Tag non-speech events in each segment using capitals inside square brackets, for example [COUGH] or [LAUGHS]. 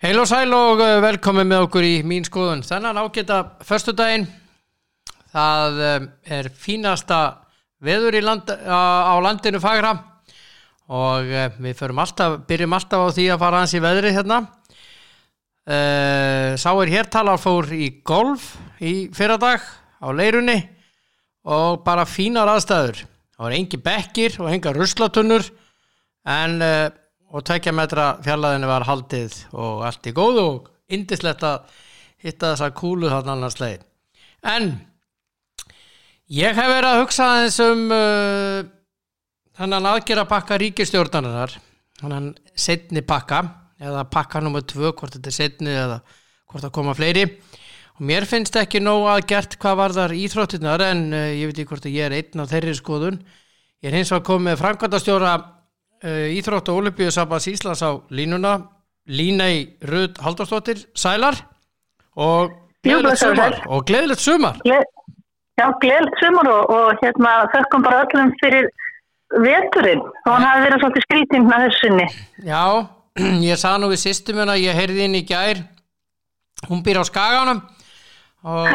Heil og sæl og uh, velkomin með okkur í mín skoðun. Þennan ágæta förstudaginn, það um, er fínasta veður land, á, landinu fagra og uh, við alltaf, byrjum alltaf á því að fara hans í veðri hérna. Sá er hér talar fór í golf í fyrradag á leirunni og bara fínar aðstæður. Það var engi bekkir og enga ruslatunnur en og tvekja metra fjallaðinu var haldið og allt í góðu og indislegt að hitta þessa kúlu þarna annars leið. En ég hef verið að hugsa aðeins um uh, þannig aðgera pakka ríkistjórnarinnar, þannig setni pakka eða pakka nummið tvö, hvort þetta er setni eða hvort það koma fleiri og mér finnst ekki nóg að gert hvað var þar íþróttinnar en uh, ég veit ekki hvort að ég er einn af þeirri skoðun. Ég er hins vegar komið framkvæmdastjóra Uh, Íþrótt og Olympiusabas Íslands á línuna. Línei Rud Haldarsdóttir Sælar. Og gleðilegt sumar. og gleðilegt sumar. Gle Já, gleðilegt sumar og, og hérna þökkum bara öllum fyrir veturinn. Og hann hafi verið svolítið skrítinn að þessu sinni. Já, [CLEARS THROAT] ég sað nú við sýstumuna ég heyrði inn í gær. Hún býr á skaganum. Og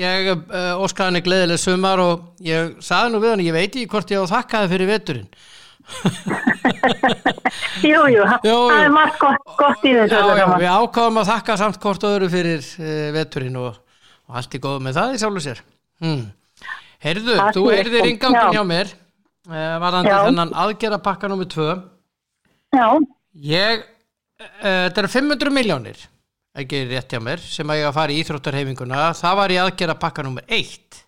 ég uh, óskaði henni gleðilegt sumar og ég saði nú við hann ég veit ekki hvort ég á þakkaði fyrir veturinn [LAUGHS] Jú, jú, það er margt gott, gott í þessu já, já, Við ákáðum að þakka samt hvort öðru fyrir uh, veturinn og, og allt er góð með það í sjálfu sér. Hmm. Herðu, það þú erðir ingangin hjá mér uh, varðandi þennan aðgera pakka nummið tvö. Já. Ég, uh, þetta eru 500 miljónir ekki rétt hjá mér sem að ég að fara í Íþróttarhefinguna það var í aðgera pakka nummið eitt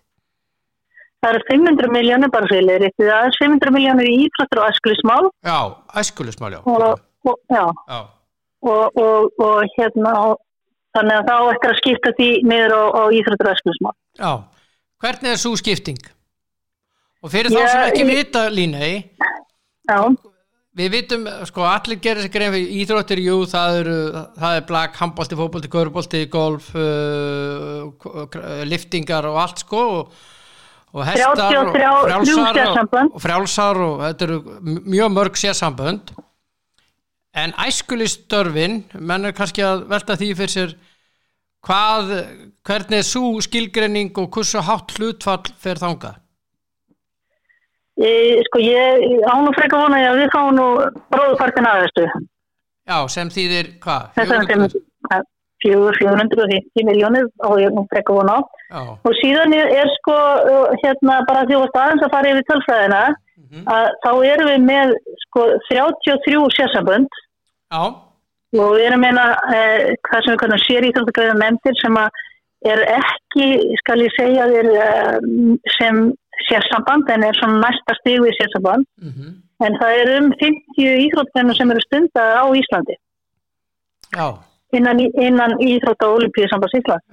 Það eru 500 miljónir bara fyrir það er 500 miljónir í íþróttur og æskulismál Já, æskulismál, já og, og, já. já. Og, og hérna þannig að þá eftir að skipta því niður á, íþróttur og æskulismál Já, hvernig er svo skipting? Og fyrir þá sem ekki vita Línei Já Við vitum, sko, allir gerir sig grein fyrir íþróttir, jú, það eru það er blag, handbólti, fókbólti, körbólti, golf uh, liftingar og allt, sko og og hestar og frjálsar og, frjálsar og þetta eru mjög mörg sérsambönd en æskulistörfin menn er kannski að velta því fyrir sér hvað, hvernig er svo skilgreining og hversu hátt hlutfall fyrir þangað? E, sko ég án og freka vona að við fáum nú bróðpartin aðeistu Já, sem þýðir hvað? Þetta er sem 450 miljónir og ég nú freka vona á Já. og síðan er, sko hérna bara því að aðeins að fara yfir tölfræðina mm -hmm. að þá erum við með sko 33 sérsambönd og við erum meina eh, hvað sem við kannum sér í þáttu nefndir sem að er ekki skal ég segja er, eh, sem sérsamband en er svona næsta stíg við sérsamband mm -hmm. en það er um 50 íþróttmennu sem eru stundar á Íslandi Já innan, innan Íþrótta og Olimpíðsambas Ísland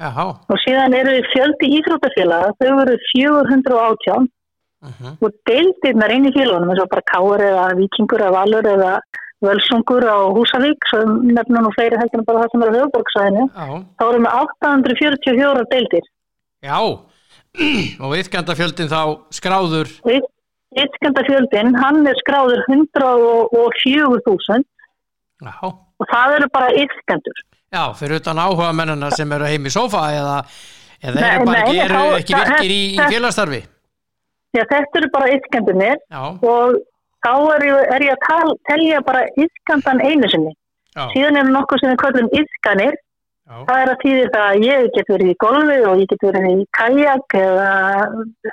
og síðan eru við fjöldi Íþróttafélaga þau eru 418 uh -huh. og deildirnar inn í félagunum eins og bara Káur eða Vikingur eða Valur eða Völsungur á Húsavík sem nefnum og fleiri heldur bara það sem eru höfuborgsæðinu þá erum við 844 deildir. Já. [CLEARS THROAT] Og viðskendafjöldin þá skráður? Viðskendafjöldin hann er skráður 104.000 Já og það eru bara yfskendur. Já, fyrir utan áhuga mennina sem eru heim í sofa eða, eða eru bara nei, ekki, eru þá, ekki virkir í, í félagstarfi? Já, þetta eru bara yfskendunir og þá er ég, er ég að tal, telja bara yfskendan einu sinni. Já. Síðan er nokkuð sem við kallum yfskanir. Það er að týðir það að ég get verið í golfi og ég get verið í kajak eða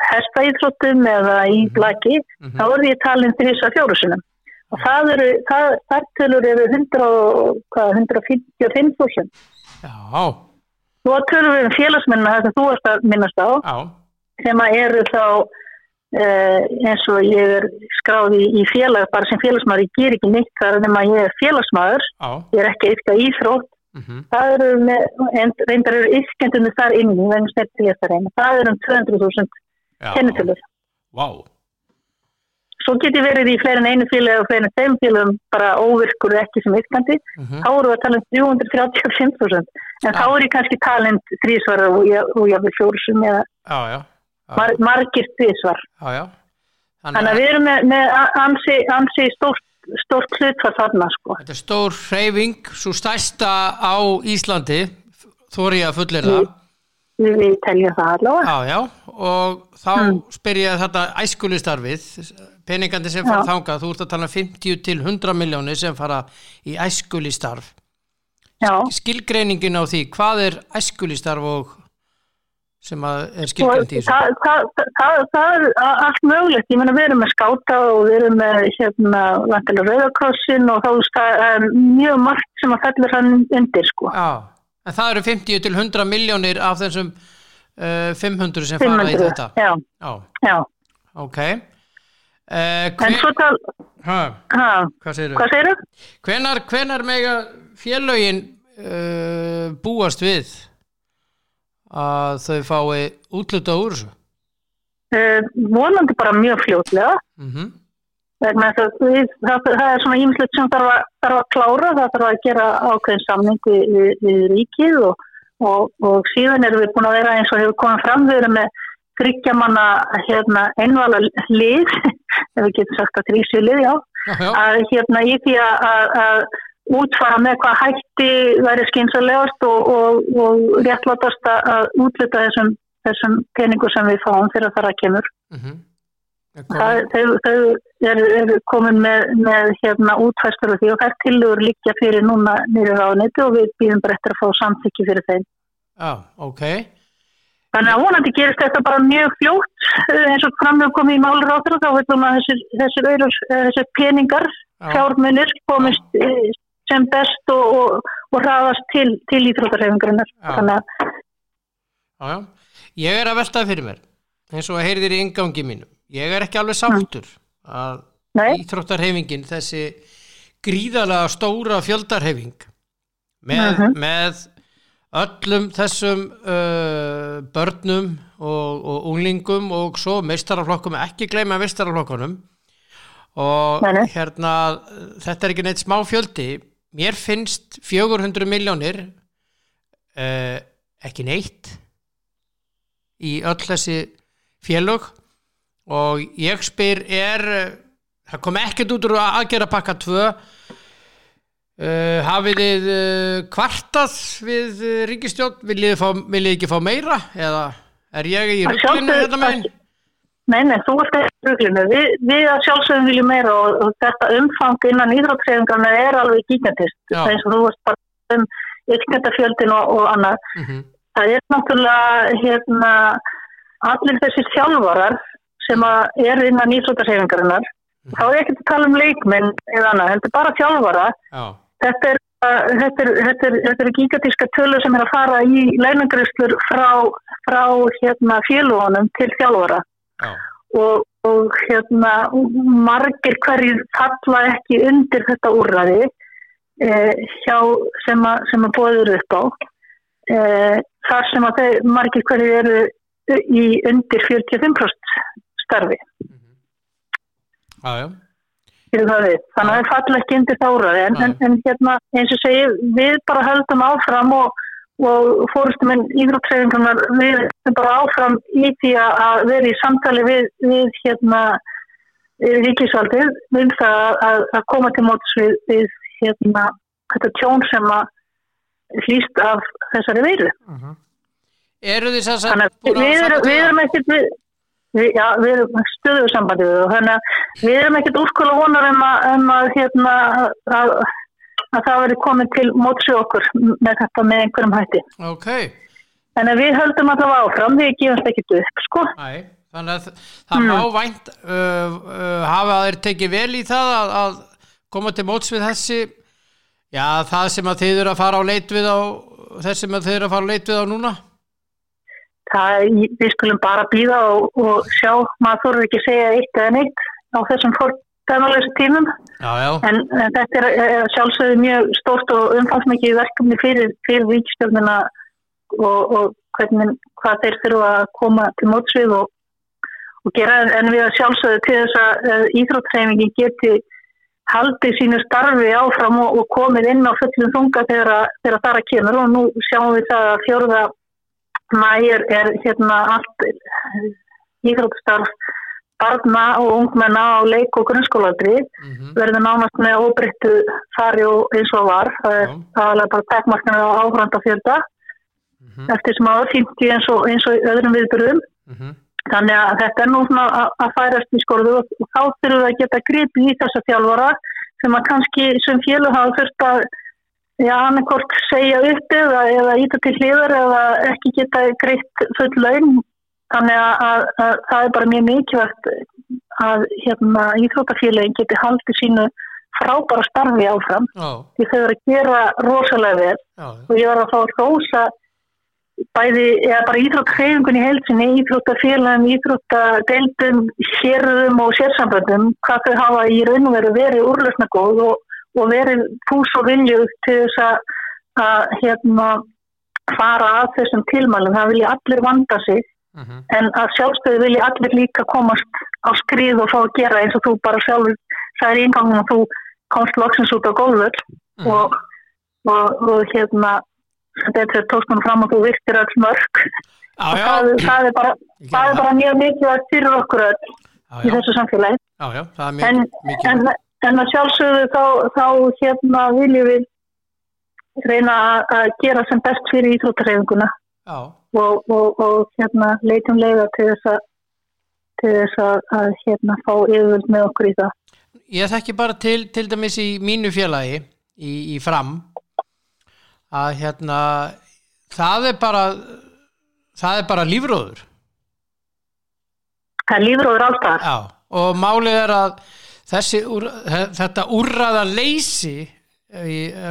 hestaýþróttum eða í blaki. Mm -hmm. Þá er ég talin þrjus að fjórusunum og það eru, það, þar tölur eru 155.000 Já. Svo tölur við um félagsmennina þetta þú ert að minnast á Já. sem að eru þá eh, eins og ég er skráði í félag, bara sem félagsmaður ég ger ekki neitt þar en að ég er félagsmaður. Já. ég er ekki eitthvað íþrótt. Mm -hmm. það eru með, en reyndar eru yfkendunni þar inni, það eru um 200.000 kennitölur. Wow svo geti verið í fleirin einu fílu og fleirin þeim fílum bara óvirkur ekki sem ykkandi, mm -hmm. þá eru við að tala um 335.000 en ja. þá er ég kannski talend þrísvar og vil fjórsum eða já, já, já. Mar margir þrísvar þannig að við erum með, með ansi, ansi stórt stórt hlutfall þarna sko. Þetta er stór hreyfing, svo stærsta á Íslandi, þóri að fullir það. Við, við teljum það allavega. Já, já, og þá mm. spyr ég þetta æskulistarfið, peningandi sem fara þangað, þú ert að tala 50 um til 100 miljónir sem fara í æskulistarf. Skilgreiningin á því, hvað er æskulistarf og sem er skilgjönd í þessu? Það, það, það, það er allt mögulegt, ég menna við erum með skáta og við erum með hérna vantilega rauðakrossin og þá er mjög margt sem að fellur hann undir sko. Já, en það eru 50 til 100 miljónir af þessum uh, 500 sem 500, fara í þetta? Já, já. já. Ok. Uh, hven... En svo tal... Ha, ha. Hvað segir þú? Hvenar, hvenar mega félögin uh, búast við að þau fái útluta úr þessu? Uh, vonandi bara mjög fljóðlega mm -hmm. það, það, það er svona ímslut sem þarf að, þarf að klára það þarf að gera ákveðin samning við, við, við ríkið og, og, og síðan erum við búin að vera eins og hefur komið fram við erum með þryggjamanna hérna, einvala lið ef við getum sagt að þrýsið lið já, já, já. að hérna í því að, að útfara með hvað hætti væri skynsalegast og, og, og réttlatast að útluta þessum, þessum peningu sem við fáum að það kemur. Mm -hmm. það, þau, þau eru er komin með, með hérna, útfæstur og því og það er tilugur líka fyrir núna nýrið ráðniti og við býðum bara eftir að fá samþykki fyrir þeim. Já, ah, ok. Þannig að vonandi gerist þetta bara mjög fljótt eins og framög komið í málur á þeirra þá veitum að þessir, þessir, þessir peningar, fjármunir komist sem best og, og, og ræðast til, til íþróttarhefingarinnar Jájá, ég er að veltaði fyrir mér eins og að heyrðir í ingangi mínu ég er ekki alveg sáttur að Nei. íþróttarhefingin þessi gríðalega stóra fjöldarhefing með, uh mhm. -huh. með öllum þessum uh, börnum og, og unglingum og svo meistaraflokkum, ekki gleyma meistaraflokkunum. Og Nei. hérna þetta er ekki neitt smá fjöldi. Mér finnst 400 miljónir uh, ekki neitt í öll þessi félög. Og ég spyr er það kom ekkert út úr aðgera pakka 2 uh, hafið þið uh, kvartað við ríkistjón viljið þið ekki fá meira eða er ég í rugglinu þetta meginn Nei, nei, þú ert ekki rugglinu. Vi, við að sjálfsögum viljum meira og, og þetta umfang innan ídráttsefingarna er alveg gíkjandist. Eins og þú varst bara um ykkurkjandafjöldin og, og annað. Mm -hmm. Það er náttúrulega hérna, allir þessi þjálfarar sem er innan ídráttsefingarinnar. Mm -hmm. Þá er ekki að tala um leikminn eða annað, er bara þjálfara. Já. Þetta er, þetta er, þetta er, þetta er gigantíska tölu sem er að fara í leinangriðslur frá, frá hérna, félugunum til þjálfara. Og, og hérna margir hverjir falla ekki undir þetta úrraði eh, sem, að bóður upp á. Eh, þar sem að þeir margir hverjir eru í undir 45% starfi. Jájá Þannig að það falla ekki undir það úrraði en, en, en hérna eins og segi við bara höldum áfram og og fórustuminn íþróttræðingarnar við erum bara áfram í því að vera í samtali við, við hérna ríkisvaldið við það að, að koma til móts við, við hérna þetta tjón sem að hlýst af þessari veiru. Uh mhm. -huh. Eru því að þannig að við erum, við erum ekkert við, já, við erum stöðuð sambandið og að við erum ekkert úrskóla vonar um að, um að hérna að að það veri komið til mótsi okkur með þetta með einhverjum hætti. Ok. Að við höldum allavega áfram, við gefumst ekkit upp, sko. Æ, þannig að það mm. má vænt uh, uh, hafa þeir tekið vel í það að, að koma til móts við þessi, já það sem að þeir eru að fara á leit við á, þessi sem þeir eru að fara á leit við á núna? Það, við skulum bara býða og, og sjá, maður þurfur ekki að segja eitt eða neitt á þessum fólk dæmalösa tímum. Já, já. En, en þetta er, er sjálfsögðu mjög stórt og umfangsmikið verkefni fyrir, fyrir ríkstjórnuna og, og hvernig, hvað þeir þurfa að koma til mótsvið og, og gera. En við sjálfsögðu til þess að íþróttræfingi geti haldið sínu starfi áfram og komið inn á fullum þunga þegar, þegar það er að kemur. Og nú sjáum við það að fjörða mægir er hérna allt íþróttstarf barna og ungmenna á leik og grunnskóladri mm -hmm. verður nánast með óbreyttu fari og eins og var það er aðalega bara tekmarkana á áhrandafjölda mm -hmm. eftir sem áður 50 eins eins og öðrum viðbyrðum mm -hmm. þannig að þetta er nú að færast í skólu og þá þurfum við að geta gripi í þessa þjálfara sem að kannski sem fjölu hafa fyrst að já, hann er hvort segja upp eða, eða íta til hlýður eða ekki geta greitt full laun Þannig að, að, að það er bara mjög mikilvægt að hérna, íþrótafélagin geti haldið sínu frábæra starfi áfram oh. því þau verður að gera rosalega vel oh. og ég var að fá að rosa bæði, eða bara íþróttafélagunni heilsinni, íþróttafélagin, íþróttadeildum, hérðum og sérsamböndum, hvað þau hafa í raun og veru verið úrlöfna góð og, og verið pús og viljuð til þess að, að hérna, fara að þessum tilmælum, það vilja allir vanda sig Uh mhm. -huh. en að sjálfstöðu vilja allir líka komast á skrið og fá að gera eins og þú bara sjálfur særi íngangum og þú komst loksins út á góðvöld uh -huh. og, og, og hérna þetta er tóknum fram og þú virtir alls mörg ah, og það, það er bara, það er bara mjög mikið að fyrir okkur öll í þessu samfélagi ah, já, en, en, en að sjálfsögðu þá, þá hérna viljum við reyna að gera sem best fyrir íþróttarhefinguna og, og, og hérna, leitum leiða til þess að til þess að, að hérna, fá yfirvöld með okkur í það. Ég þekki bara til, til dæmis í mínu félagi í, í fram að hérna það er bara það er bara lífróður. Það er lífróður alltaf Já, og málið er að þessi, úr, þetta úrraða leysi ef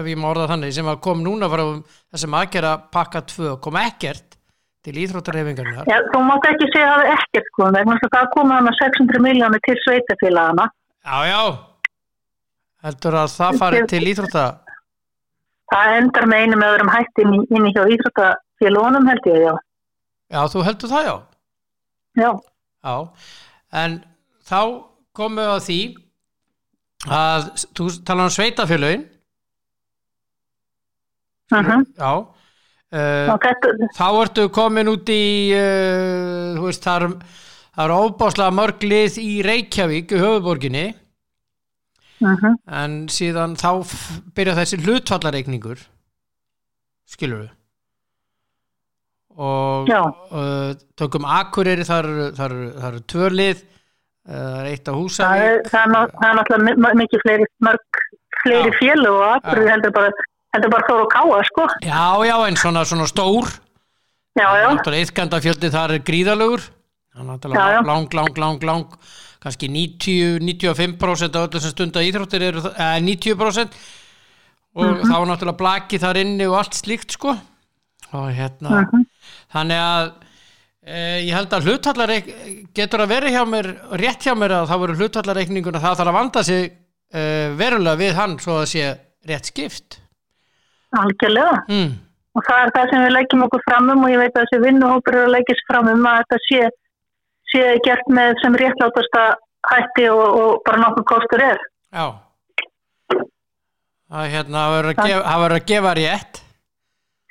ég, má orða þannig sem að kom núna frá þessum aðgera pakka 2 kom ekkert til íþróttarhefingarnar? Já, þú mátt ekki segja að það er ekkert að það komið hana 600 miljónir til sveitafélagana. Já, já, heldur að það farið til íþróttar? Það endar með einu með öðrum hætti inn inn í hjá íþróttarfélagunum held ég, já. Já, þú heldur það, já? Já. Já, en þá komum við á því að þú tala um sveitafélagin. Uh -huh. Já, Uh, þá ertu komin út í uh, veist það er óbáslega mörg lið í Reykjavík höfuborginni. -huh. en síðan þá byrja þessi hlutfallareikningur skilur við og uh, tökum Akureyri þar eru tvö lið það er eitt á húsa það er, það er, það er náttúrulega mikið fleiri mörg fleiri fjölu og Akureyri heldur bara er bara þóru káa, sko. Já, já, en svona, svona stór. Já, já. Íðgandafjöldi þar er gríðalögur. Lang, lang, lang, lang, kannski 90-95% af öllu sem stundar íþróttir eru, eh, 90% og mm -hmm. þá er náttúrulega blaki þar inni og allt slíkt, sko. Og hérna, mm -hmm. þannig að eh, ég held að hlutvallar getur að vera hjá mér, rétt hjá mér að það voru hlutvallarreikninguna, það þarf að vanda sig eh, verulega við hann svo að sé rétt skipt. Algjörlega. Mm. Og það er það sem við leggjum okkur fram um og ég veit að þessi vinnuhópur eru að leggjast fram um að þetta sé, sé gert með sem réttlátasta hætti og, og bara nokkuð kostur er. Já. Það hérna, verður að gefa rétt.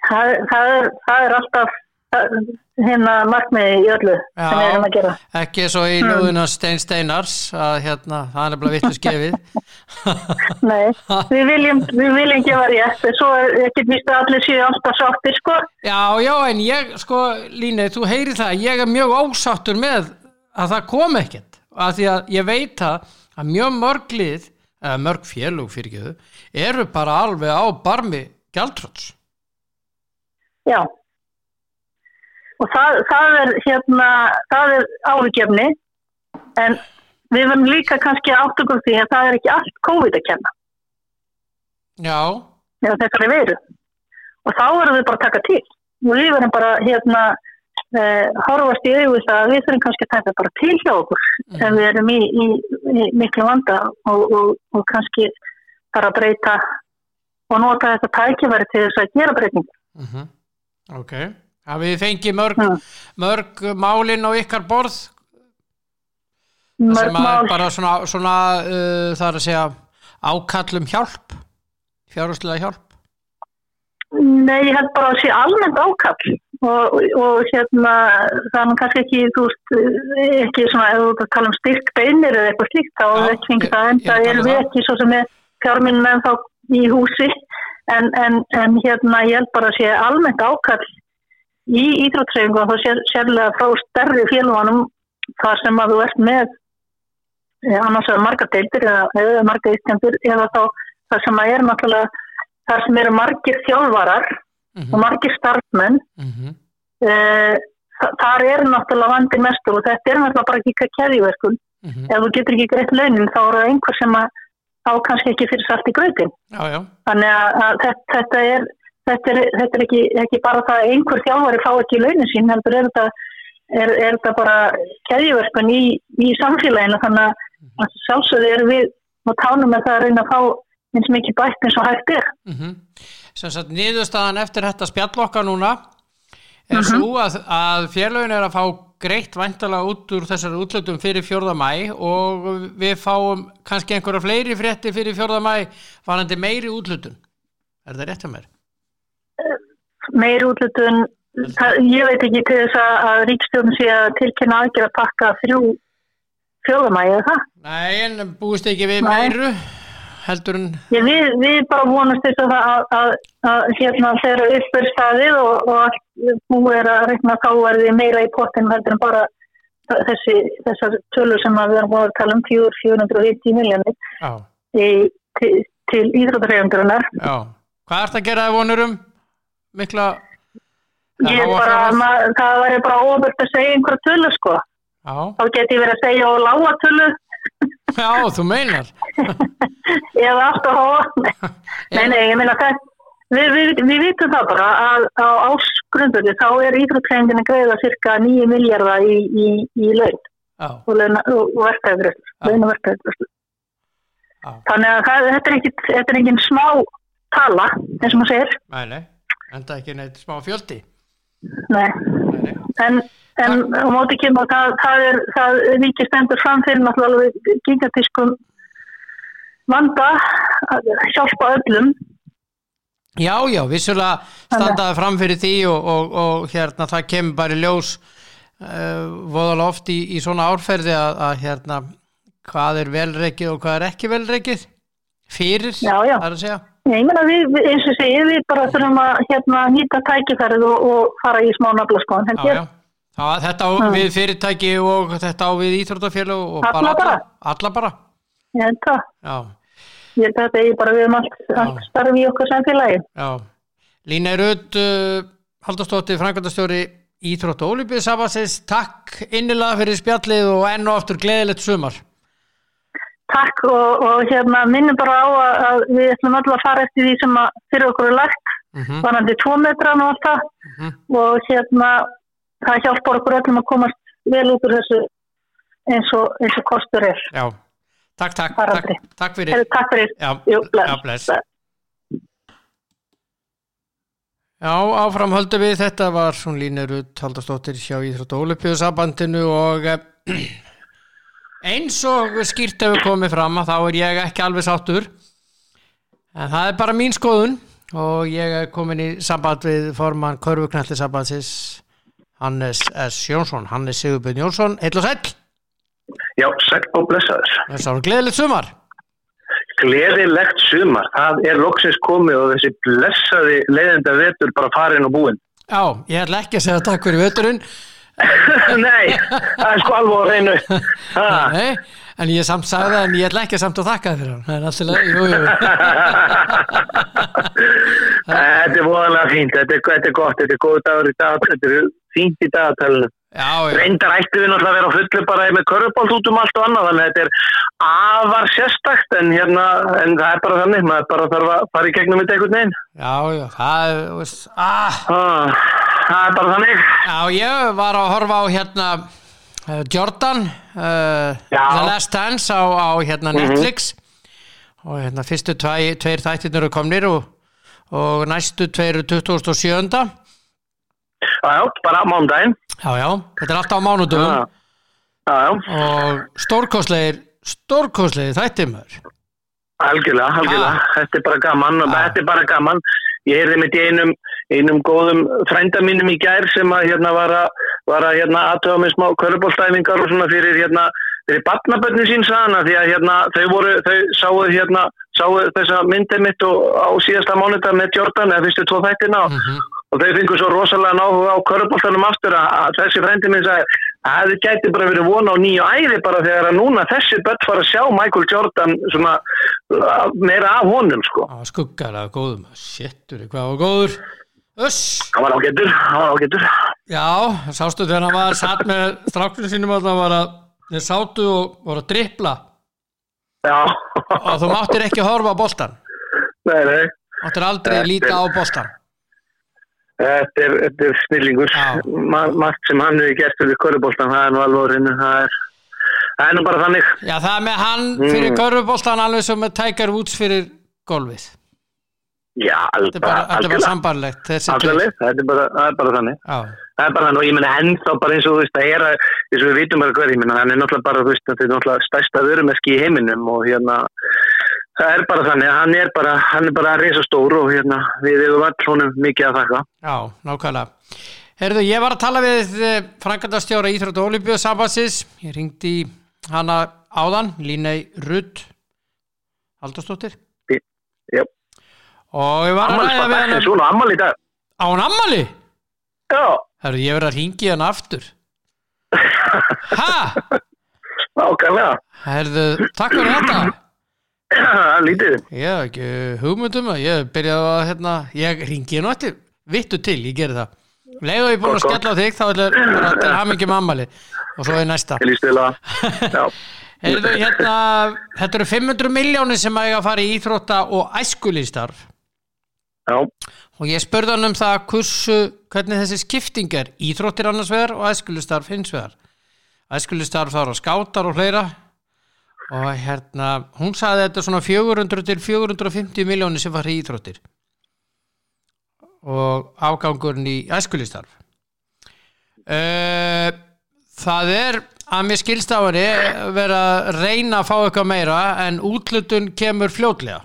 Það, það, er, það er alltaf hérna markmiði í öllu Já, sem við erum að gera. Ekki svo í hmm. lúðuna Stein Steinars að hérna, það er bara vittu skefið Nei, við viljum við viljum gefa rétt svo ekki að allir séu alltaf sáttir sko. Já, já, en ég, sko Línu, þú heyri það, ég er mjög ósáttur með að það kom ekkert. Að því að ég veit að, að mjög mörglið, eða mörg félug fyrir ekki þau, eru bara alveg á barmi gæltróts Já og það, það er hérna, er áhugjefni en við verðum líka kannski átt okkur því að það er ekki allt COVID að kenna. Já. Já þetta er veru og þá verðum við bara að taka til. Og við verðum bara hérna eh, horfast í auðvitað að við þurfum kannski að taka bara til hjá okkur. Mm. en við erum í, í, í miklu vanda og, og, og kannski bara breyta og nota þetta tækifæri til þess að gera breyting mm -hmm. Ok að við fengi mörg, mörg málinn á ykkar borð. Mörg er bara svona, svona uh, það er að segja ákallum hjálp fjárhúslega hjálp. Nei, ég held bara að sé almennt ákall. Og, og hérna er kannski ekki, þú veist ekki svona, ef þú tala um styrk beinir eða eitthvað slíkt, þá er ekki fengið það en það er við ekki svo sem er fjárminn en þá í húsi. En, en, en hérna ég held bara að sé almennt ákall í ídrútsreifingu og þá sér, sérlega frá stærri félagunum þar sem að þú ert með eh, annars er marga deildir eða, eða marga ístjandur eða þá þar sem að er náttúrulega þar sem eru margir þjálfarar mm -hmm. og margir starfmenn mm -hmm. eh, þar er náttúrulega vandi mestur og þetta er náttúrulega bara ekki keðiverkun mm -hmm. ef þú getur ekki greitt launin þá eru það einhver sem að á kannski ekki fyrir í gröðin þannig að, að þetta, þetta er þetta er, þetta er ekki, ekki bara það að einhver þjálfari fá ekki launin sín heldur er þetta, er, er þetta bara keðiverkun í, í samfélaginu þannig að mhm. sjálfsögði er við og tánum með það að reyna að fá eins mikið bætt eins og hægt er mm -hmm. Sem sagt, nýðustafan eftir þetta spjallokka núna er mm -hmm. svo að, að fjarlögin er að fá greitt væntalega út úr þessari útlutum fyrir fjörða mæ og við fáum kannski einhverja fleiri frétti fyrir fjörða mæ varandi meiri útlutun er það rétt að mér? Meiri útlutun ég veit ekki til þess að ríkstjóðum sé að tilkynna aðgjör að pakka þrjú fjörða mæ eða það? Nei, en búist ekki við Nei. meiru heldur en... Ég, við, við bara vonast þess að, að, að, að hérna þeirra uppur staðið og, og nú er að rekna þá er þið meira í pottin heldur en bara þessi, þessar tölur sem við erum að tala um 490 miljónir til, til íþrótarhegundurinnar. Já, hvað er þetta að gera það vonurum? Mikla... Ég bara, mað, það væri bara ofurt að segja einhverja tölu sko. Já. Þá geti ég verið að segja og lága tölu. [LAUGHS] Já, þú meinar. Ég hef alltaf hóða Nei, nei, ég meina þetta Við, við, við vitum það bara að á ásgrunduði þá er íþróttkrængin að greiða cirka 9 miljardar í, í, í laun og, og verkefður þannig að það, þetta er ekki smá tala eins og maður segir. Nei, nei, en það er ekki neitt smá fjöldi? Nei, nei, nei. en en á móti kemur það, það er það vikið stendur fram fyrir náttúrulega gigantískum vanda að hjálpa öllum. Já, já, vissulega standaði fram fyrir því og, og, og hérna það kemur bara í ljós uh, voðalega oft í, í svona árferði að, að hérna hvað er velreikið og hvað er ekki velreikið fyrir, já, já. það er að segja Ég meina við, eins og segið, við bara þurfum að hérna nýta tækifærið og, og fara í smá naflaskóðan, en hér Já, þetta á mm. við fyrirtæki og þetta á við íþróttafélag og alla bara, bara. Alla bara. Ég held það. Já. Ég held að þetta er bara við um allt, allt starfi í okkur samfélagi. Já. Lína Rödd, uh, haldastóttir, frangandastjóri Íþrótt og Ólípiðsabassins, takk innilega fyrir spjallið og enn og aftur gleðilegt sumar. Takk og, og hérna minnum bara á að, við ætlum alltaf að fara eftir því sem fyrir okkur er lagt, mm -hmm. varandi tvo metran og allt það mm -hmm. og hérna það hjálpar okkur öllum að komast vel út úr þessu eins og, eins og kostur er Já, takk, takk, takk, takk fyrir Heri, Takk fyrir Já, Jú, bless. Já, bless. Já, áfram höldum við þetta var svon línur Haldastóttir hjá Íþrótt og Ólupjöðsabandinu og eh, [CLEARS THROAT] eins og skýrt hefur komið fram að þá er ég ekki alveg sáttur. En það er bara mín skoðun og ég er komin í samband við forman Körfuknalli sambandsins Hannes S. Jónsson. Hannes Sigurbjörn Jónsson, heil og sæl Já, sæl og blessaður. Það er gleðilegt sumar. Gleðilegt sumar, það er loksins komið og þessi blessaði leiðenda vetur bara farin og búin Já, ég ætla ekki að segja takk fyrir veturinn [LAUGHS] Nei, það er sko alveg að reynu Nei, en ég samt sagði það en ég ætla ekki samt að þakka hann Það er alltaf, jú, jú. [LAUGHS] Þetta er voðalega fínt, þetta er, þetta er gott, þetta er góð dagur í dag, þetta er fínt í dagatalinu. Reyndar ætti við náttúrulega að vera á fullu bara með körubált út um allt og annað þannig að þetta er afar sérstakt en, hérna, en það er bara þannig maður bara þarf að fara í gegnum þetta einhvern veginn. Já, já, það er ah. Ah, það er bara þannig Já, ég var að horfa á hérna uh, Jordan uh, The Last Dance á, á hérna mhm. Netflix mm -hmm. og hérna fyrstu tveir, tveir þættir eru komnir og, og næstu tveir 2007 Já, já, bara mánudaginn. Já, já, þetta er alltaf á mánudagum. Já, já. Og stórkosleir, stórkosleir þættir maður. Algjörlega, algjörlega. Ah. Þetta er bara gaman, ah. þetta er bara gaman. Ég heyrði mitt í einum, einum góðum frænda mínum í gær sem að hérna var að, var að hérna aðtöða með smá körubólstæfingar og svona fyrir hérna fyrir barnabönni sín sagana því að hérna þau voru, þau sáu hérna sáu þessa myndið mitt og á síðasta mánuða með Jordan eða fyrstu tvo þættina mm -hmm. og þau fengur svo rosalega náhuga á körubóltanum aftur að, að þessi frendi minn sagði að það gæti bara verið vona á nýju æði bara þegar að núna þessi börn fara að sjá Michael Jordan svona meira af honum sko. Skuggar að góðum, shittur, hvað var góður? Öss! Það var ágættur, það var ágættur. Já, sástu þegar hann var satt með stráknum sínum að það var að þeir sátu og voru að drippla. Já. Og þú máttir ekki að horfa á bóltan. Nei, nei. Máttir aldrei að líta á bóltan. Þetta er, þetta er snillingur. Margt sem hann hefur gert fyrir korubóltan, það er nú alveg orðinu, það er... Það er nú bara þannig. Já, það er með hann fyrir mm. korfubóltan alveg sem með Tiger Woods fyrir golfið. Já, alveg. Þetta er bara, sambarlegt. Alveg, það er bara, þannig. Það er bara þannig og ég menna ennþá bara eins og þú veist, það er að, eins og við vitum bara hvað, ég menna hann er náttúrulega bara, þú veist, þetta er náttúrulega stærsta vörumerski í heiminum og hérna, það er bara þannig, hann er bara, hann er bara að reysa stóru og hérna, við hefum all honum mikið að þakka. Já, nákvæmlega. Herðu, ég var að tala við eh, Frankandastjóra Íþrótt og Olíbjörnsambansins, ég ringdi hana áðan, Línei Rudd Haldarsdóttir Já og ég var að ræða við hana. Svona ammali dag. Á hann ammali? Já. Herru, ég verði að ringi hann aftur. [LAUGHS] Hæ? Nákvæmlega. Herðu, takk fyrir þetta. Já, [CLEARS THROAT] lítið. Ég hef ekki hugmyndum að ég byrjaði að hérna, ég ringi hann aftur vittu til, ég gerir það. Leðu ég búin að skella á þig þá er þetta hamingi mammali og svo er næsta. Ég líst til að [LAUGHS] Heyrðu, hérna, Þetta eru 500 miljónir sem að ég að fara í íþrótta og æskulístarf Já. Og ég spurði hann um það kursu, hvernig þessi skipting er. Íþróttir annars vegar og æskulístarf hins vegar. Æskulístarf þá eru skátar og hleyra og hérna hún saði þetta svona 400 til 450 miljónir sem var í íþróttir. Og afgangurinn í æskulístarf uh, það er að mér skilstafari vera að reyna að fá eitthvað meira en útlutun kemur fljótlega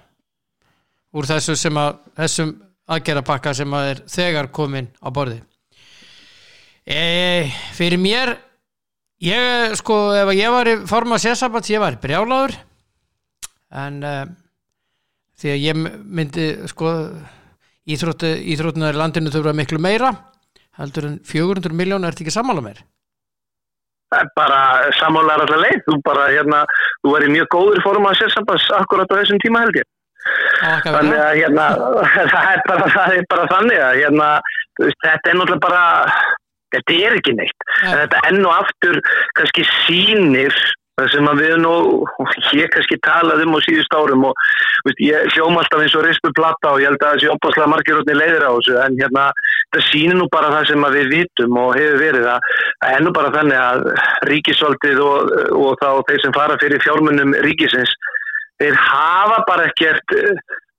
úr þessu sem að þessum aðgerapakka sem að er þegar komin á borði e, fyrir mér ég sko ef ég var í forma sérsabats ég var brjálaður en e, því að ég myndi sko íþróttunar í landinu þurfa miklu meira heldur en 400 miljónu er þetta ekki samála meir Það er bara samálar allar leið. Þú bara hérna, þú er í mjög góður form að sérsambans akkurat á þessum tíma held ég þannig að hérna [LAUGHS] það er bara, það er bara þannig að hérna, þetta er náttúrulega bara þetta er ekki neitt ja. þetta enn og aftur kannski sínir það sem að við nú ég kannski talaði um á síðust árum og veist, ég hljóma alltaf eins og rispu platta og ég held að þessi opaslega margirotni leiðir á þessu en hérna það sínir nú bara það sem við vitum og hefur verið að ennú bara þannig að ríkisvaldið og, og þá þeir sem fara fyrir fjármunum ríkisins þeir hafa bara ekkert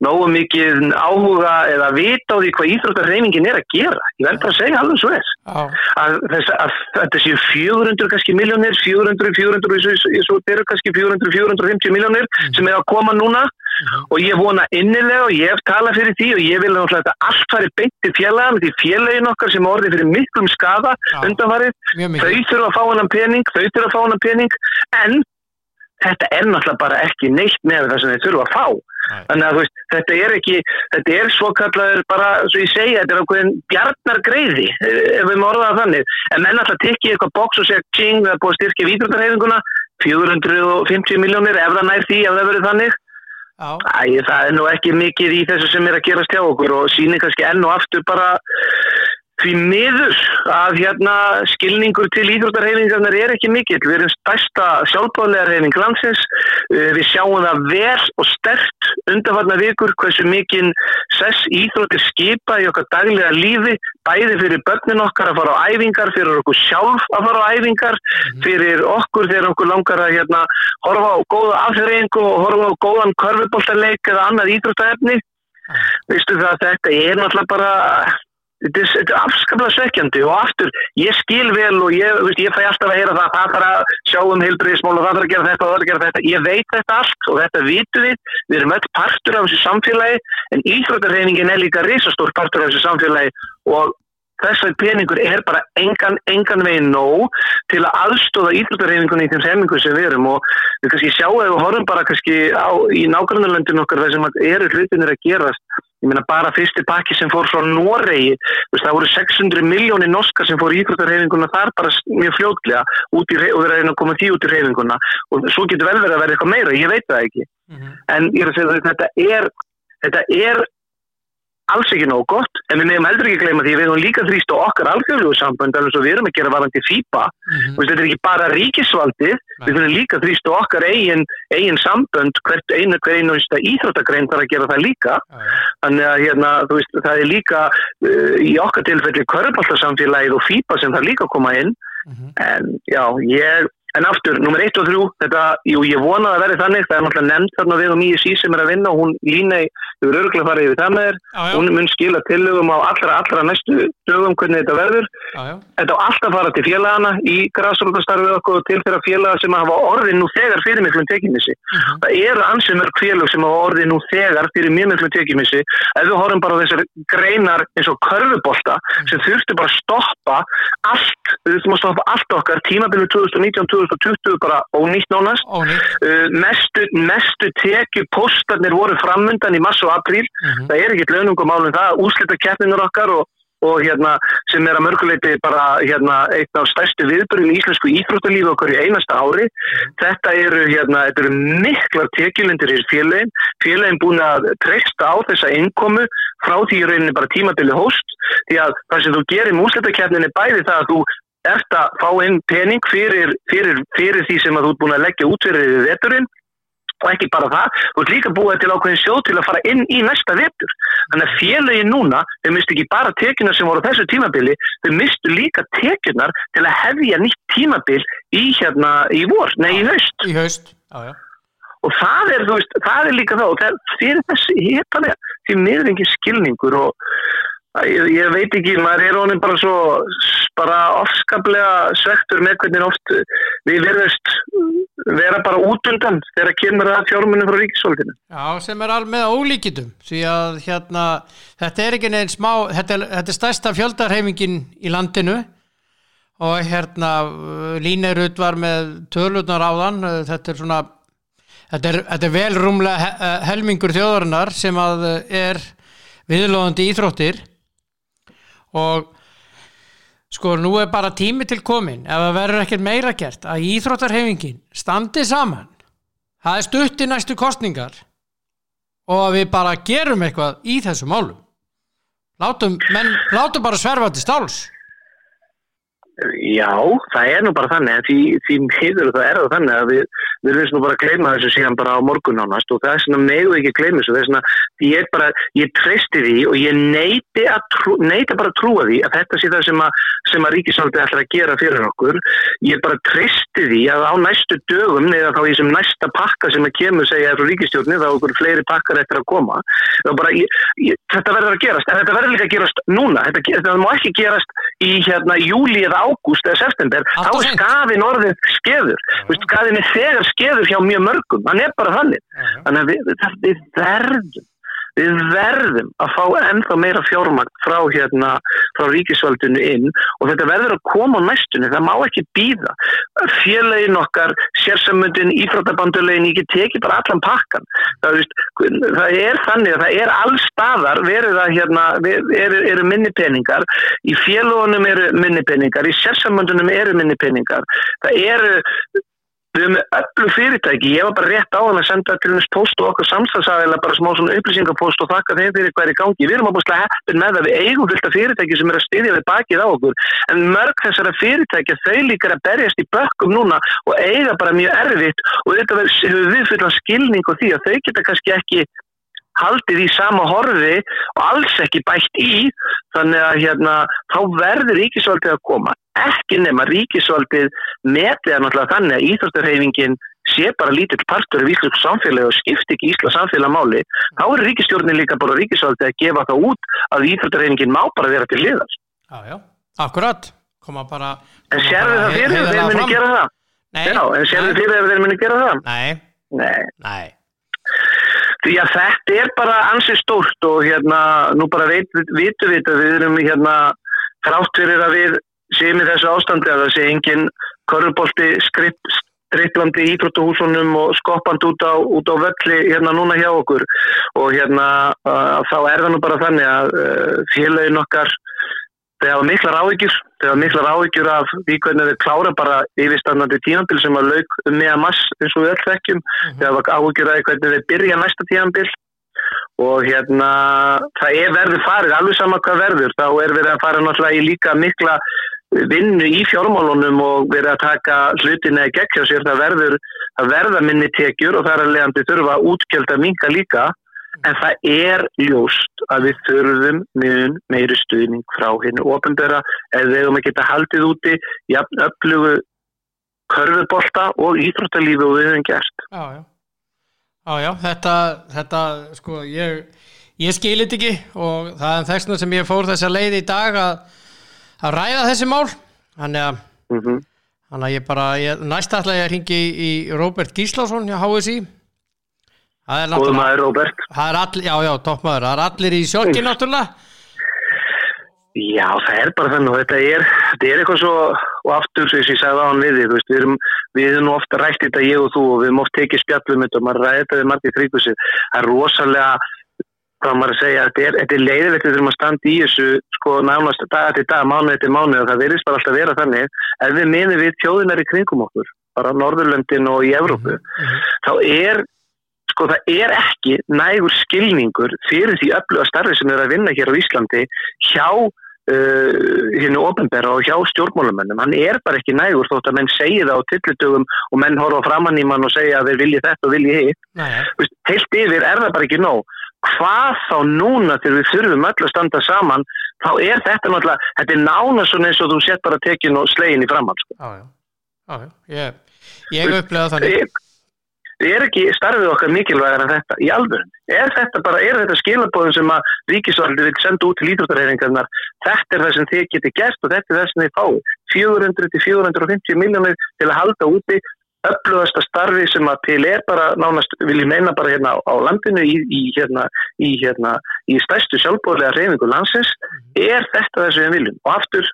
nógu mikið áhuga eða vita á því hvað íþróttarreifingin er að gera. Ég verður að segja alveg svo er. Að, þess, að þetta séu 400 kannski miljónir, 400, 400 svo eru kannski 400, 450 miljónir mm. sem er að koma núna. Mm. og ég vona innilega og ég hef talað fyrir því og ég vil náttúrulega þetta allt fari beint til félagin, því félagin okkar sem orði fyrir miklum skada undanfarið þau þurfa að fá hann pening þau þurfa að fá hann pening. En þetta er náttúrulega bara ekki neitt með það sem þeir þurfa að fá. Nei. þannig að veist, þetta er ekki þetta er svo kallaður bara svo ég segja, þetta er ákveðin bjarnar greiði ef við morðaðum þannig. En menn alltaf tekja eitthvað bóks og segja king, það er búið að styrkja vítrúndarhefinguna 450 miljónir ef það nær því, ef það verður þannig. Æ, það er nú ekki mikið í þessu sem er að gerast hjá okkur og sínir kannski enn og aftur bara því miður að hérna skilningur til íþróttarhefingarnar er ekki mikill. Við erum stærsta sjálfbáðlega hefing landsins. Eh, við sjáum það vel og stert undanfarnar vikur hversu mikinn sess íþróttir skipa í okkar daglega lífi, bæði fyrir börnin okkar að fara á æfingar, fyrir okkur sjálf að fara á æfingar, mhm. fyrir okkur þegar okkur langar að hérna, horfa á góða afhverjingu og horfa á góðan körfubóltarleik eða annað íþróttarefni. Vistu það að þetta er náttúrulega bara þetta er, afskaplega svekkjandi og aftur, ég skil vel og ég, veist, ég fæ alltaf að heyra það það þarf að sjá um heilbriðismál og það þarf að gera þetta og það þarf að gera þetta, ég veit þetta allt og þetta vitum við, við erum öll partur af þessu samfélagi, en íþróttarreyningin er líka risastór partur af þessu samfélagi og þessari peningur er bara engan, engan veginn nóg til að aðstóða íþróttarhefingunni í þeim semingu sem við erum. Og við kannski sjáum að við horfum bara kannski á, í nákvæmlega okkar þar sem eru hlutinir að gerast ég meina bara fyrsti pakki sem fór frá Noregi, það voru 600 miljónir norska sem fór í íþróttarhefinguna þar bara mjög fljótlega og við erum að koma því út í hefinguna og svo getur vel verið að vera eitthvað meira, ég veit það ekki mm -hmm. en ég er að segja þetta er þetta er alls ekki nóg gott, en við nefnum heldur ekki að gleyma því við erum líka þrýst á okkar alþjóðlegu sambönd alveg svo við erum að gera varandi FIPA mm -hmm. þetta er ekki bara ríkisvaldið Nei. við erum líka þrýst á okkar eigin, eigin sambönd, hvert einu hver einu íþróttagrein þarf að gera það líka Nei. þannig að hérna, veist, það er líka uh, í okkar tilfelli körpaltarsamfélagið og FIPA sem það líka koma inn mm -hmm. en já, ég En aftur, nummer 1 og 3, þetta, jú, ég vona að verði þannig, það er náttúrulega nefnt þarna við og mjög sí sem er að vinna og hún línei hefur örgulega farið yfir það með þér, hún mun skila tillögum á allra, allra næstu dögum hvernig þetta verður. Já, já. Þetta á alltaf fara til félagana í græsrótastarfið okkur til þeirra félaga sem hafa orðið nú þegar fyrir miklum tekimissi. Uh mhm. -huh. Það eru ansið mörg félag sem hafa orðið nú þegar fyrir mjög miklum tekimissi. Ef við horfum bara á þessar greinar eins og körfubólta uh. -huh. sem þurftu bara að stoppa allt, við þurftum að stoppa allt okkar tímabilið 2019 2020 bara ónýtt nánast uh, mestu, mestu tekju postarnir voru framundan í massu og apríl uh mhm. -huh. það er ekkit launungum álum það úslita keppninur okkar og, og hérna sem er að mörguleiti bara hérna einn af stærstu viðbörjum í íslensku íþróttalífi okkar í einasta ári mhm. þetta eru hérna, þetta eru miklar tekjulendir í félagin félagin búin að treysta á þessa innkomu frá því í rauninni bara tímabili host því að það sem þú gerir með úslitakeppninni bæði það að þú ert að fá inn pening fyrir, fyrir, fyrir því sem að þú ert búin að leggja út fyrir vetturinn og ekki bara það, þú ert líka búið til ákveðin sjóð til að fara inn í næsta vettur þannig að félagin núna, þau mistu ekki bara tekjunar sem voru á þessu tímabili þau mistu líka tekjunar til að hefja nýtt tímabil í hérna í vor, nei í haust. í haust, já já. Og það er, veist, það er líka þá það fyrir þessi héttalega því miður engin skilningur og Ég, ég veit ekki, maður er honin bara svo bara ofskaplega svektur með hvernig oft við verðast vera bara út undan þegar kemur það fjármunum frá ríkisvöldinu. Já, sem er alveg ólíkitum, því að hérna, þetta er ekki neinn smá, þetta er, þetta er stærsta fjöldarheimingin í landinu og hérna Líneirud var með törlunar áðan, þetta er svona, þetta er, þetta er vel rúmlega helmingur þjóðarinnar sem að er viðlóðandi íþróttir og sko nú er bara tími til komin ef það verður ekkert meira gert að íþróttarhefingin standi saman það er stutt í næstu kostningar og að við bara gerum eitthvað í þessu málum. Látum, menn, látum bara sverfa til stáls Já, það er nú bara þannig að því, því heiður það er það þannig að við, við erum bara að gleyma þessu síðan bara á morgun ánast og það er svona meðu ekki að gleyma þessu það er svona, ég bara, ég treysti því og ég neiti, trú, neiti bara að trúa því að þetta sé það sem að, sem að ríkisaldi ætlar að gera fyrir okkur. Ég bara treysti því að á næstu dögum eða þá í þessum næsta pakka sem að kemur segja frá ríkistjórni þá okkur fleiri pakkar eftir að koma. Bara, ég, ég, þetta verður að gerast ágúst eða september, þá er skafin orðin skeður, skafin er þegar skeður hjá mjög mörgum, hann er bara þannig. Þannig að við verðum við verðum að fá ennþá meira fjármakt frá hérna frá ríkisvaldinu inn og þetta verður að koma á næstunni, það má ekki býða félagin okkar sérsamöndin, ífráttabandulegin ekki tekið bara allan pakkan það, veist, það er þannig að það er allstaðar hérna eru, eru minnipenningar í félagunum eru minnipenningar, í sérsamöndunum eru minnipenningar það eru Við erum með öllu fyrirtæki, ég var bara rétt á hann að senda til þess post og okkur samstagsæðilega bara smá svona upplýsingapost og þakka þeim fyrir hverju gangi. Við erum ábúinlega heppin með að við eigum fylgta fyrirtæki sem er að styðja við bakið á okkur. En mörg þessara fyrirtæki þau líkar að berjast í bökkum núna og eiga bara mjög erfitt. Og þetta hefur við fyrir skilning og því að þau geta kannski ekki haldið í sama horfi og alls ekki bætt í þannig að hérna þá verður ríkisvaldið að koma ekki nema ríkisvaldið metið er náttúrulega þannig að íþróttarhefingin sé bara lítill partur í Íslands samfélagi og skipti ekki Íslands samfélagi máli, þá er ríkistjórnin líka bara ríkisvöldi að gefa það út að íþróttarreyningin má bara vera til liðast. Já, já, akkurat, koma bara... Koma en sérðu það fyrir þegar þeir muni gera það? Nei. Já, en sérðu fyrir þegar þeir muni gera það? Nei. Nei. Nei. Því að þetta er bara ansið stórt og hérna, nú bara vitum við að við erum hérna þrátt fyrir að við séum í þessu ástandi að það sé engin korfbólti stripplandi íþróttuhúsunum og skoppand út á, út á völli hérna núna hjá okkur. Og hérna uh, þá er það nú bara þannig að uh, félagin okkar Þeir hafa miklar áhyggjur, þeir hafa miklar áhyggjur af því hvernig þeir klára bara yfirstandandi tímanbíl sem að lauk um meða mass eins og við öll þekkjum. Mm -hmm. Þeir hafa áhyggjur af hvernig þeir byrja næsta tímanbíl og hérna það er verður farið, alveg sama hvað verður, þá er verið að fara náttúrulega í líka mikla vinnu í fjármálunum og verið að taka hlutin eða gegn sér, það verður að verða minni tekjur og það er að leiðandi þurfa útgjöld að minga líka en það er ljóst að við þurfum mjög meiri stuðning frá hennu ofendera eða hefum að geta haldið úti í öflugu körfubólta og íþróttalífi og við hefum gert. Já, já, já, já þetta, þetta sko, ég, ég skilit ekki og það er þessna sem ég fór þessa leið í dag að, að ræða þessi mál. Þannig að, mm -hmm. þannig að ég bara, ég, næst ætla ég ringi í, í Róbert Gíslásson hjá HSI Góðum maður Robert allir, Já, já, toppmaður, það er allir í sjokki náttúrulega. Já, það er bara þannig þetta er, þetta er eitthvað svo og aftur, sem ég sagði á hann við þig við erum, við erum ofta rætt þetta ég og þú og við erum ofta tekið spjallum og maður ræði þetta við margir fríkusið það er rosalega, hvað maður að segja þetta er, er leiðilegt við þurfum að standa í þessu sko nánast dag til dag, mánu eftir mánu og það verðist bara alltaf vera þannig. Ef við minni við þjóðinar í kringum okkur bara Norðurlöndin og í Evrópu mm -hmm. þá er sko það er ekki nægur skilningur fyrir því öllu að starfi sem er að vinna hér á Íslandi hjá uh, hinnu ofnbæra og hjá stjórnmálumennum hann er bara ekki nægur þótt að menn segja það á tillitugum og menn horfa framann í mann og segja að þeir vilja þetta og vilja hitt. Heilt yfir er það bara ekki nóg. Hvað þá núna til við þurfum öll að standa saman þá er þetta náttúrulega, þetta er nána svona eins og þú sett bara tekin og slegin í framhann sko. Jájá, jájá, ég, ég upplega þannig er ekki starfið okkar mikilvægar en þetta í alveg. Er þetta bara, er þetta skilabóðum sem að ríkisvaldi vil senda út til ídrúttarheiringarnar, þetta er það sem þið getur gert og þetta er það sem þið fáið. 400-450 miljónir til að halda úti öflugasta starfi sem að til er bara nánast, vil ég meina bara hérna á landinu í, í hérna, í hérna, í stæstu sjálfbóðlega reyningu landsins, er þetta það sem við viljum. Og aftur,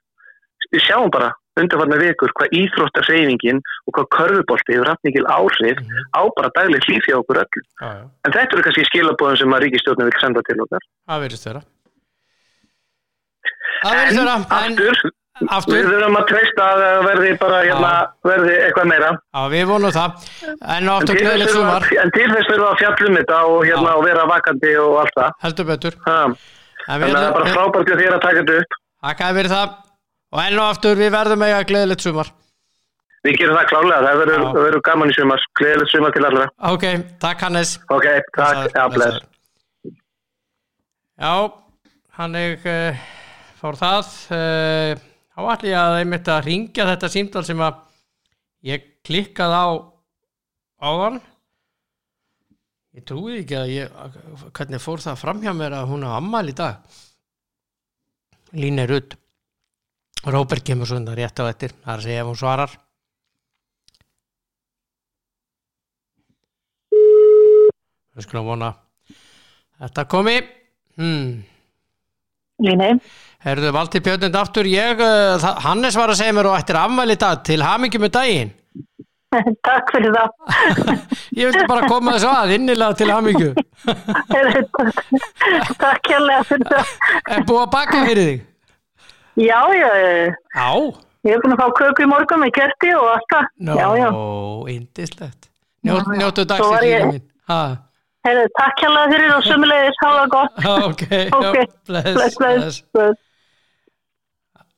við sjáum bara undarfarna vikur hvað íþróttarreyfingin og hvað körfubolti hefur haft mikil áhrif mm -hmm. á bara dagleg hlýf hjá okkur öll. Ah, ja. En þetta eru kannski skilabóðum sem að ríkistjórnum vil senda til okkar. Það verður störa. Það verður störa. En aftur, aftur, við þurfum að treysta að verði bara hérna, verði eitthvað meira. Já, við vonum það. En. En til þess verður að fjallum þetta og, hérna, og vera vakandi og allt það. Heldur betur. En það er bara frábært því að taka þetta upp. Takk að verið það og enn og aftur við verðum eiga gleðilegt sumar. Við gerum það klálega, það verður, verður gaman í sumar. Gleðilegt sumar til allra. Ok, takk Hannes. Ok, takk, bless. Já, hann er uh, fór það. Uh, á allir að einmitt að ringja þetta símdal sem að ég klikkað á áðan. Ég trúi ekki að ég hvernig fór það fram hjá mér að hún á ammal í dag? Lín er utt Róbert kemur svona rétt á ettir það er að segja ef hún svarar. Við skulum vona þetta komi. Hmm. Líni Herðu Valdi Björnund aftur ég, uh, Hannes var að segja mér og ættir afmæli dag til hamingi með daginn. [LAUGHS] Takk fyrir það. [LAUGHS] Ég vildi bara koma þess að innilega til hamingu [LAUGHS] Takk. Hérlega fyrir það. Er búið að baka fyrir þig? Já, já. Já? Ég hef búin að fá köku í morgun með kerti og allt það. Nó, já, já. indislegt. Njótt, njóttu dagsins líka mín. Heyrðu, takk hjá það fyrir og sumulegis, hafa gott. Ok, [LAUGHS] okay. já, bless, bless, bless. bless.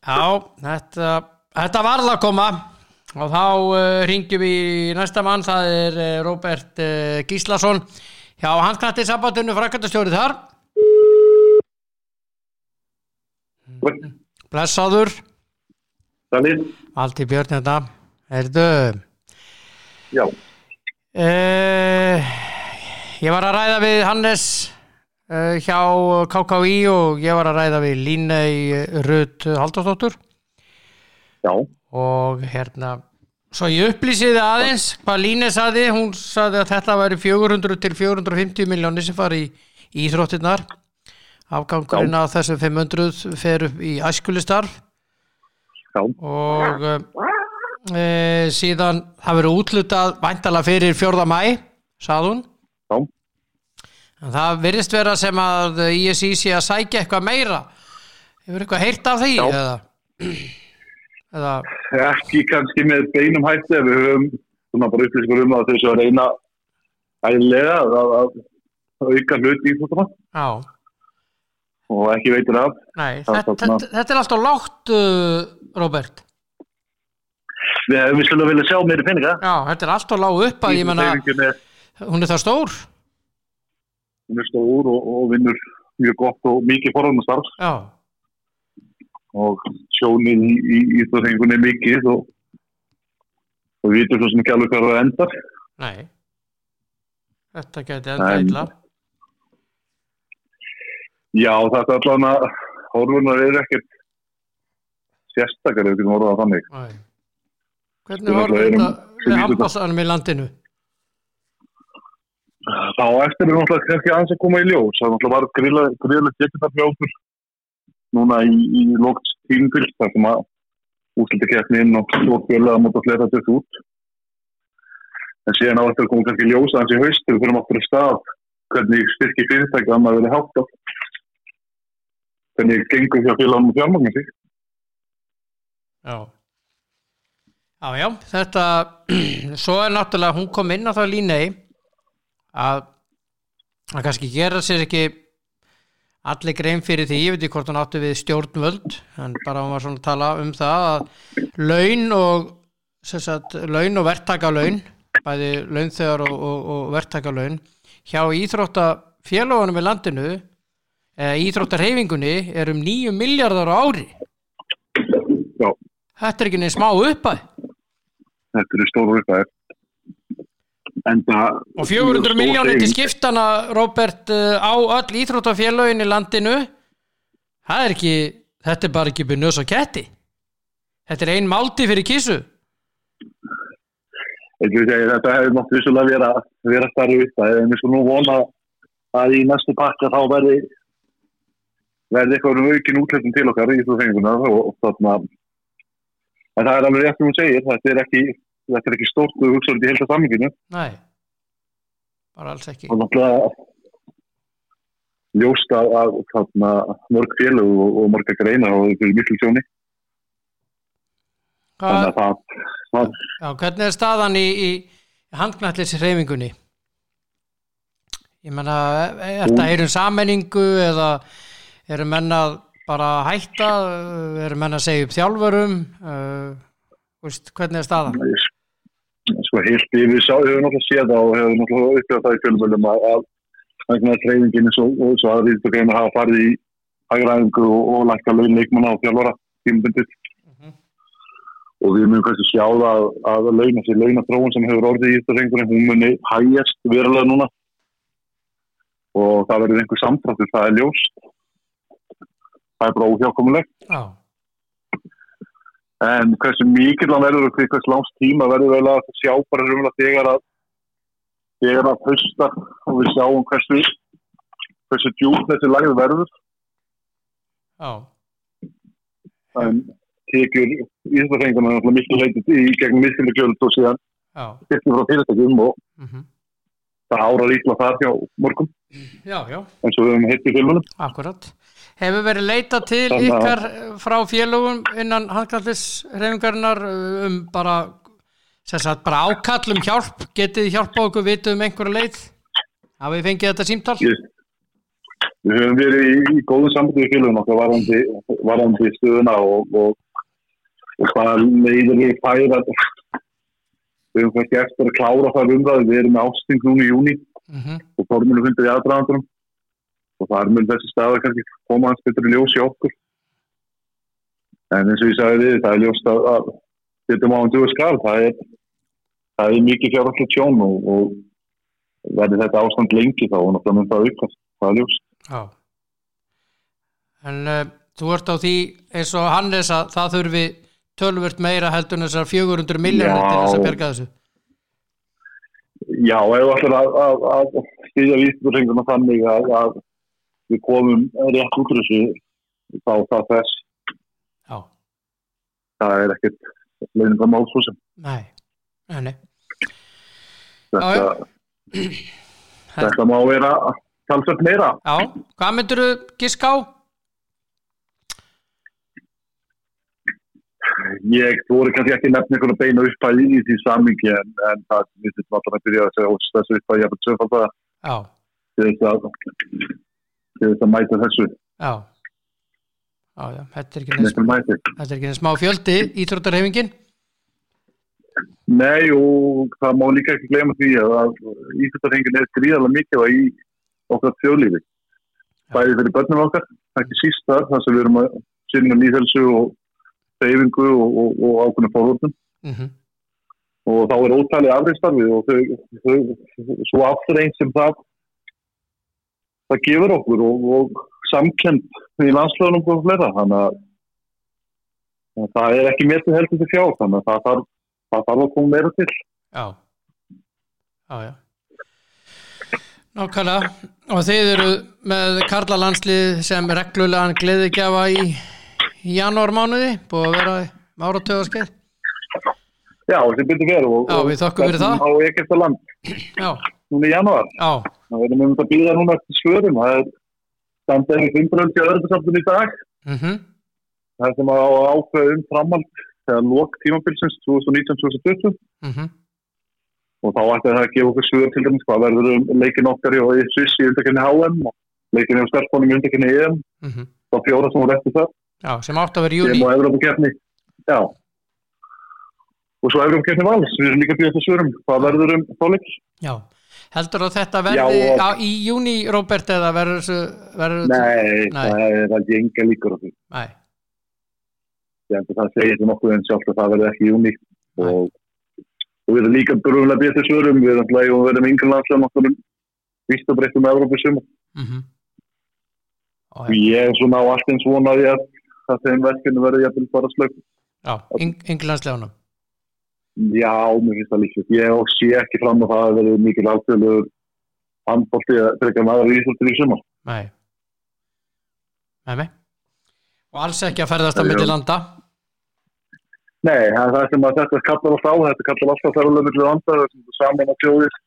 Já, þetta, þetta varða að koma og þá uh, ringjum við í næsta mann, það er uh, Róbert uh, Gíslason hjá Hansknættir Sabatunum frækvæmtastjórið þar. Mm. Blessaður. Þannig. Allt í björn þetta Erðu Já. Uh, ég var að ræða við Hannes uh, hjá KKÍ og ég var að ræða við Línei Rut Haldarsdóttur Já. Og hérna svo ég upplýsiði aðeins hvað Línei saði, hún saði að þetta væri 400 til 450 miljónir sem fari í Íþróttinnar afgangurinn á þessum 500 fer upp í æskulistarf og e, síðan það verið útlutað væntalega fyrir fjörða mæ sað hún. Já. en það verðist vera sem að ISI sé að sækja eitthvað meira. Hefur eitthvað heyrt af því eða, eða? Ekki kannski með beinum hætti ef við höfum svona bara upplýsingur um að þessu að reyna ægilega að, að auka hlut í þetta Já og ekki veitur af. Nei, þetta, þetta, þetta er alltaf lágt uh, Robert. Við hefum svolítið viljað sjá meiri peninga. Já, þetta er alltaf lág upp að ég menna hún er það stór. Hún er stór og, og vinnur mjög gott og mikið forðanastarf Já. Og sjónið í, í, í það hengunni mikið og, og við vitum svo sem ekki alveg hvað það endar. Nei. Þetta geti enda illa Já, þetta er allan að horfunar eru ekkert sérstakar ef við getum orðað að þannig. Æ. Hvernig horfur þetta með handbóltanum í landinu? Þá eftir er náttúrulega kannski aðeins að koma í ljós. Það náttúrulega var gríðilegt geturtarfljóður núna í, í lókt tímfylg þar sem að útliti keppni inn og stórfjölu að móta flera þetta út. En síðan á eftir að koma kannski í ljós aðeins í haust við fyrir okkur í stað hvernig styrki fyrirtækja að maður verið hátt á hvernig gengur því að fylgja um fjármagnin sig Já. Já, já, þetta [CLEARS THROAT] svo er náttúrulega, hún kom inn á það línei að að kannski gera sér ekki allir grein fyrir því, ég veit ekki hvort hún átti við stjórnvöld, en bara hún var svona að tala um það að laun og sagt, laun og verktakalaun bæði launþegar og, og, og verktakalaun hjá íþróttafélagunum í landinu íþróttarhefingunni er um 9 miljardar ári. Já. Þetta er ekki neins smá uppæð Þetta eru stóru uppæð Og 400 miljónir til skiptana Robert eh, á öll íþróttarfélagin í landinu. Það er ekki þetta er bara ekki byrjum nös og ketti. Þetta er ein málti fyrir kísu Þetta hefur náttúrulega vissulega vera, vera starri uppæð en við skulum nú vona að í næstu pakka þá verði verði eitthvað um aukin útlættum til okkar í þessu fenguna og þarna en það er alveg rétt sem hún segir þetta er ekki, þetta er ekki stort og hugsaður í helta samminginu Nei, bara alls ekki. Og náttúrulega ljósta að þarna mörg félög og, og mörg að greina og þetta er miklu sjóni þannig að það, það Já, hvernig er staðan í, í handknallis reyfingunni? Ég menna, er þetta eirun sammenningu eða eru mennað bara að hætta? Eru menn að segja upp þjálfurum? Uh, hvernig er staðan? Sko heilt við sáum, hefur náttúrulega séð og hefur náttúrulega uppgjáð það í fjölmjölum að að treyfingin og svo að við greina hafa farið í hægræðingu og, og lækka laun leikmanna og þjálfara tímubundið uh -huh. og við munum kannski sjá það að launa sér launatróun sem hefur orðið í þetta reyngur hún muni hægjast verulega núna. Og það verður einhver samtráttur, það er ljóst það er bara óhjákomulegt oh. en hversu mikið hann verður og hversu langs tíma verður vel að sjá bara rumlega þegar að þegar að hösta og við sjáum hversu hversu djúpt þessi lagið verður oh. en tekjur íþjóðarhengarna er miklu leitið í gegn miskildi gjöld og síðan styrkjum frá fyrirtækjum og mm -hmm. Það árar ítla þar hjá mörgum já, já. eins og við hefum hitt í filmunum Akkurat Hefur verið leita til Þannig ykkar frá félögum innan handkallisreifingarinnar um bara, sagt, bara ákall um hjálp? Getið hjálpa okkur vitið um einhverja leið? Hafið þið fengið þetta símtál? Yes. Við höfum verið í, í góðu sambandi við félögum okkar varandi, varandi stöðuna og, og, og hvaða leiður við færa. Við höfum kannski eftir að klára það umræði. Við erum ásting núna í júni uh mhm. -huh. og forminu fundir í aðdraðandunum og það er mjög þessi stað að kannski koma hans betur í ljós í okkur en eins og ég sagði við það er ljóst að, að þetta má hann duða skall það er, það er mikið fjárhaldslega tjón og, og verður þetta ástand lengi þá og náttúrulega mun það aukast, það er ljúst. Já. En uh, þú ert á því eins og Hannes að það þurfi tölvört meira heldur en þessar 400 miljónir til þess að berga þessu. Já, ef þú ætlar að, að, að stýðja vísturringuna þannig að, að við komum rétt út úr þessu þá það þess. Já. Það er ekkert leiðingar málsfúsum. Nei, nei. Þetta, já, já. þetta má vera talsvöld meira. Já, hvað myndur þú gísk á? Ég voru kannski ekki nefn einhvern beina uppæði í því samingi en, en það er þetta alltaf að byrja að segja þessu uppæði ég hafði sögfald að til þess að mæta þessu. Já, já, já þetta er ekki það smá fjöldi íþróttarhefingin Nei og það má líka ekki gleyma því að íþróttarhefingin er gríðarlega mikið í okkar þjóðlífi. Bæði fyrir börnum okkar, ekki sísta þar sem við erum að sinna nýðhelsu og reyfingu og, og, og ákveðinu fórhundum mm -hmm. og þá er ótalið afriðstarfið og þau, þau, svo aftur einn sem það það gefur okkur og, og samkend í landslöðunum og flera þannig að það er ekki mér til heldur til fjár þannig að það þarf, það þarf að koma meira til. Já, já, já. Nákvæmlega. Og þeir eru með Karla landslið sem reglulegan gleði gefa í janúarmánuði búið að vera áratöðarskeið Já, þetta byrði verið Já, við þakkum fyrir það. Á ekkert að land núna í janúar. Það verðum við að býða núna eftir svörum. Það er standað í fimmbröldi öðruðsafnum í dag. Mm -hmm. það er sem að ákveða um framhald þegar lók tímabilsins 2019-2020 mm -hmm. og þá ætti það að gefa okkur svör til dæmis hvað verður um leikin okkar í Sviss í undakenni HM og leikin í Skarpónum í undakenni EM -hmm. þá fjóra sem voru eftir það Já, sem átt að vera júni. Sem á Evrópakefni, já. Og svo Evrópakefni vals, við erum líka fyrir þetta svörum, hvað verður um þáleik? Já, heldur að þetta verði já, á, í júni, Róbert, eða verður þessu... Nei, nei, það er aldrei enga líkur á því. Nei. Ég að það segir nokkuð en sjálf að það verður ekki júni og, og við erum líka brúinlega betið svörum, við erum alltaf verið með yngre landslega nokkuð vist að breytta með Evrópasum. Mm -hmm. Ég er svona á allt eins vonaði að það þeim verkefni að byrja bara slögg Já, ynglanslegunum Já, mér finnst það líka ég sé ekki fram á það að verður mikil ákveðluður handbólti að frekja maður í Íslandir í sumar. Nei. Nei, nei. Og alls ekki að ferðast á milli landa? Nei, það er sem að þetta kallar alltaf á. Þetta kallar alltaf að ferðast á milli landa saman á tjóðir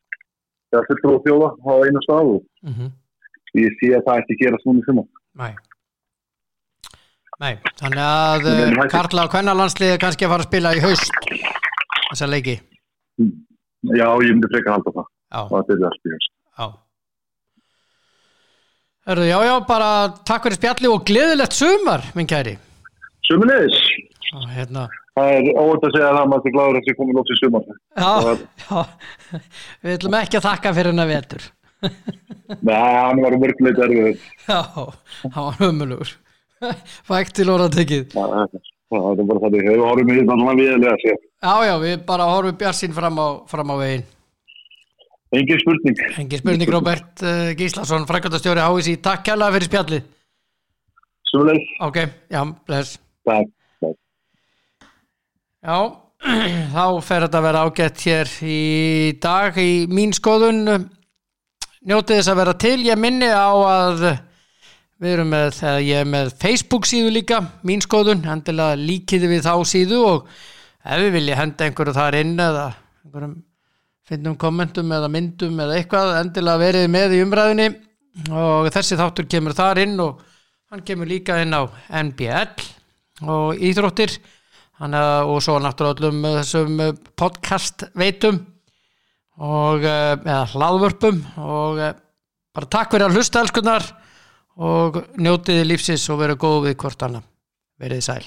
eða fylgur á tjóða á einu staðu mm -hmm. ég sé að það ekki gera svona í sumar. Nei Nei, þannig að uh, Karla og Kvennalandsliði kannski að fara að spila í haust þessa leiki. Já, ég myndi freka að halda það. Já. og er það að spila Já. Hörru, já, já, bara takk fyrir spjalli og gleðilegt sumar, minn kæri. Sumulegis hérna. Það er óvægt að segja að það maður er gláður að það komið lóts í sumar. Já, já, við ætlum ekki að þakka fyrir hennar vetur. Nei, hann var umverknilegt erfið Já, hann var umverlugur [LAUGHS] Fækt til orðatekið. Það er bara það við horfum í þetta svona viðlega sér Já, já, við bara horfum bjarsinn fram á, fram á veginn. Engin spurning. Engin spurning, Robert uh, Gíslason, frækvöldastjóri HSI Takk kærlega fyrir spjallið. Svolítið Ok, já, bless. Takk, takk. Já, [CLEARS THROAT] þá fer þetta að vera ágætt hér í dag í mín skoðun. Njótið þess að vera til. Ég minni á að Við erum með, ég er með Facebook síðu líka, mín skoðun, hendilega líkiði við þá síðu og ef við vilja henda einhverju þar inn eða einhverjum finnum kommentum eða myndum eða eitthvað, endilega verið með í umræðinni og þessi þáttur kemur þar inn og hann kemur líka inn á NBL og Íþróttir. Og svo náttúrulega öllum þessum podcast veitum og eh, eða hlaðvörpum og eh, bara takk fyrir að hlusta elskunnar og njótiði lífsins og vera góð við hvort annar. Verið sæl.